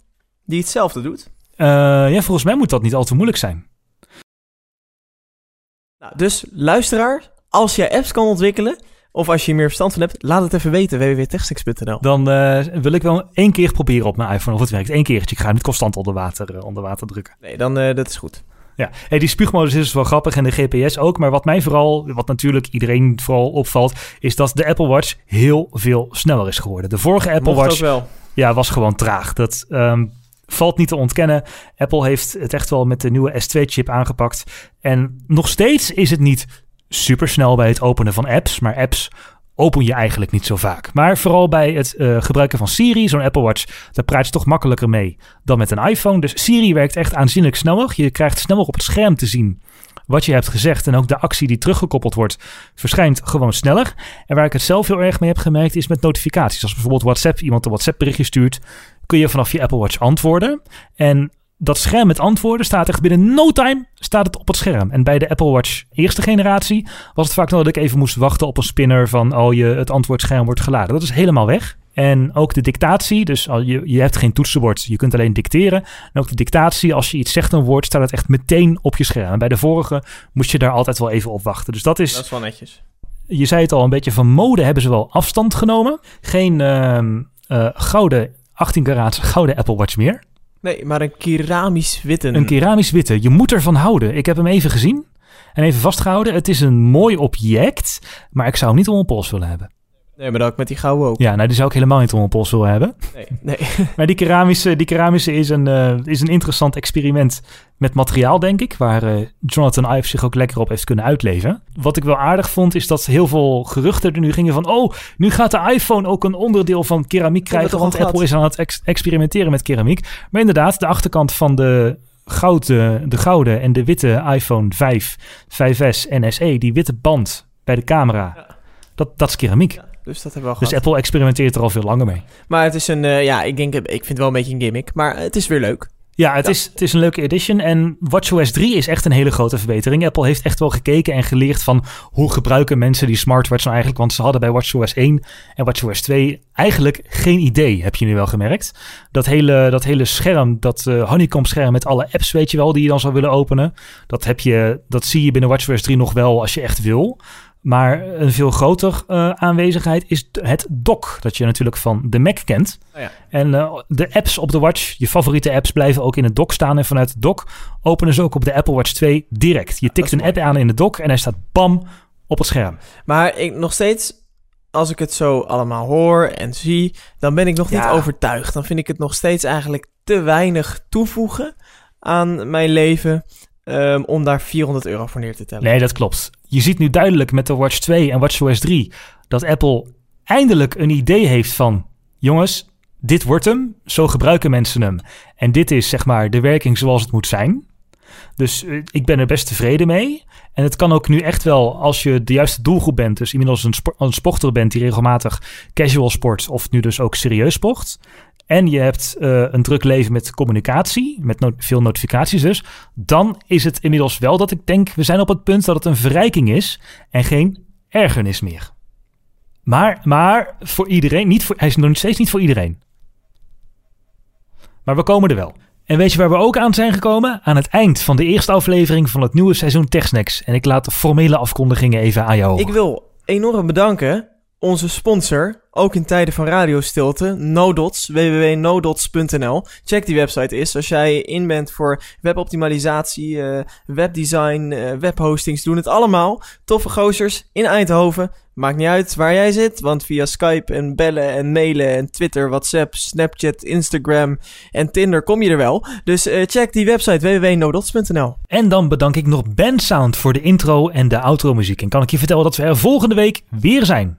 die hetzelfde doet? Uh, ja, volgens mij moet dat niet al te moeilijk zijn. Nou, dus luisteraar, als jij apps kan ontwikkelen, of als je meer verstand van hebt, laat het even weten, www.techsticks.nl. Dan uh, wil ik wel één keer proberen op mijn iPhone of het werkt. Eén keertje. Ik ga niet constant onder water, uh, onder water drukken. Nee, dan uh, dat is goed. Ja, hey, die spuugmodus is dus wel grappig en de GPS ook. Maar wat mij vooral, wat natuurlijk iedereen vooral opvalt, is dat de Apple Watch heel veel sneller is geworden. De vorige Apple Mocht Watch wel. Ja, was gewoon traag. Dat um, valt niet te ontkennen. Apple heeft het echt wel met de nieuwe S2-chip aangepakt. En nog steeds is het niet super snel bij het openen van apps. Maar apps open je eigenlijk niet zo vaak. Maar vooral bij het uh, gebruiken van Siri, zo'n Apple Watch, daar praat je toch makkelijker mee dan met een iPhone. Dus Siri werkt echt aanzienlijk sneller. Je krijgt sneller op het scherm te zien wat je hebt gezegd. En ook de actie die teruggekoppeld wordt, verschijnt gewoon sneller. En waar ik het zelf heel erg mee heb gemerkt, is met notificaties. Als bijvoorbeeld WhatsApp iemand een WhatsApp berichtje stuurt, kun je vanaf je Apple Watch antwoorden. En dat scherm met antwoorden staat echt binnen no time staat het op het scherm. En bij de Apple Watch eerste generatie was het vaak nog dat ik even moest wachten op een spinner van oh je, het antwoordscherm wordt geladen. Dat is helemaal weg. En ook de dictatie, dus al je, je hebt geen toetsenbord, je kunt alleen dicteren. En ook de dictatie, als je iets zegt een woord, staat het echt meteen op je scherm. En bij de vorige moest je daar altijd wel even op wachten. Dus dat is... Dat is wel netjes. Je zei het al, een beetje van mode hebben ze wel afstand genomen. Geen uh, uh, gouden, 18 karaats gouden Apple Watch meer. Nee, maar een keramisch witte. Een keramisch witte. Je moet ervan houden. Ik heb hem even gezien en even vastgehouden. Het is een mooi object, maar ik zou hem niet om mijn pols willen hebben. Nee, maar dat ook met die gouden ook. Ja, nou, die zou ik helemaal niet om mijn pols willen hebben. Nee, nee. maar die keramische, die keramische is, een, uh, is een interessant experiment met materiaal, denk ik. Waar uh, Jonathan Ive zich ook lekker op heeft kunnen uitleven. Wat ik wel aardig vond, is dat heel veel geruchten er nu gingen van... oh, nu gaat de iPhone ook een onderdeel van keramiek krijgen... want Apple is aan het ex experimenteren met keramiek. Maar inderdaad, de achterkant van de goud, de gouden en de witte iPhone 5, 5S en SE... die witte band bij de camera, ja. dat, dat is keramiek. Ja. Dus dat hebben we al Dus Apple experimenteert er al veel langer mee. Maar het is een, uh, ja, ik denk, ik vind het wel een beetje een gimmick, maar het is weer leuk. Ja, het, ja. Is, het is een leuke edition. En WatchOS 3 is echt een hele grote verbetering. Apple heeft echt wel gekeken en geleerd van hoe gebruiken mensen die smartwatch nou eigenlijk. Want ze hadden bij WatchOS 1 en WatchOS 2 eigenlijk geen idee, heb je nu wel gemerkt. Dat hele, dat hele scherm, dat uh, honeycomb scherm met alle apps, weet je wel, die je dan zou willen openen. Dat, heb je, dat zie je binnen WatchOS 3 nog wel als je echt wil. Maar een veel groter uh, aanwezigheid is het dock, dat je natuurlijk van de Mac kent. Oh ja. En uh, de apps op de Watch, je favoriete apps, blijven ook in het dock staan. En vanuit het dock openen ze ook op de Apple Watch 2 direct. Je tikt een app aan in het dock en hij staat bam op het scherm. Maar ik, nog steeds, als ik het zo allemaal hoor en zie, dan ben ik nog ja. niet overtuigd. Dan vind ik het nog steeds eigenlijk te weinig toevoegen aan mijn leven. Um, om daar 400 euro voor neer te tellen. Nee, dat klopt. Je ziet nu duidelijk met de Watch 2 en WatchOS 3 dat Apple eindelijk een idee heeft van: jongens, dit wordt hem, zo gebruiken mensen hem. En dit is zeg maar de werking zoals het moet zijn. Dus eh, ik ben er best tevreden mee. En het kan ook nu echt wel, als je de juiste doelgroep bent, dus inmiddels een, spo- een sporter bent die regelmatig casual sport of nu dus ook serieus sport. En je hebt eh, een druk leven met communicatie, met no- veel notificaties dus. Dan is het inmiddels wel dat ik denk, we zijn op het punt dat het een verrijking is en geen ergernis meer. Maar, maar voor iedereen, niet voor, hij is nog steeds niet voor iedereen. Maar we komen er wel. En weet je waar we ook aan zijn gekomen? Aan het eind van de eerste aflevering van het nieuwe seizoen TechSnacks. En ik laat de formele afkondigingen even aan jou. Ik wil enorm bedanken onze sponsor, ook in tijden van radiostilte, Nodots, www.nodots.nl. Check die website eens als jij in bent voor weboptimalisatie, eh, webdesign, eh, webhostings, doen het allemaal. Toffe gozers in Eindhoven. Maakt niet uit waar jij zit, want via Skype en bellen en mailen en Twitter, WhatsApp, Snapchat, Instagram en Tinder kom je er wel. Dus eh, check die website www.nodots.nl. En dan bedank ik nog Bandsound voor de intro en de outro muziek. En kan ik je vertellen dat we er volgende week weer zijn.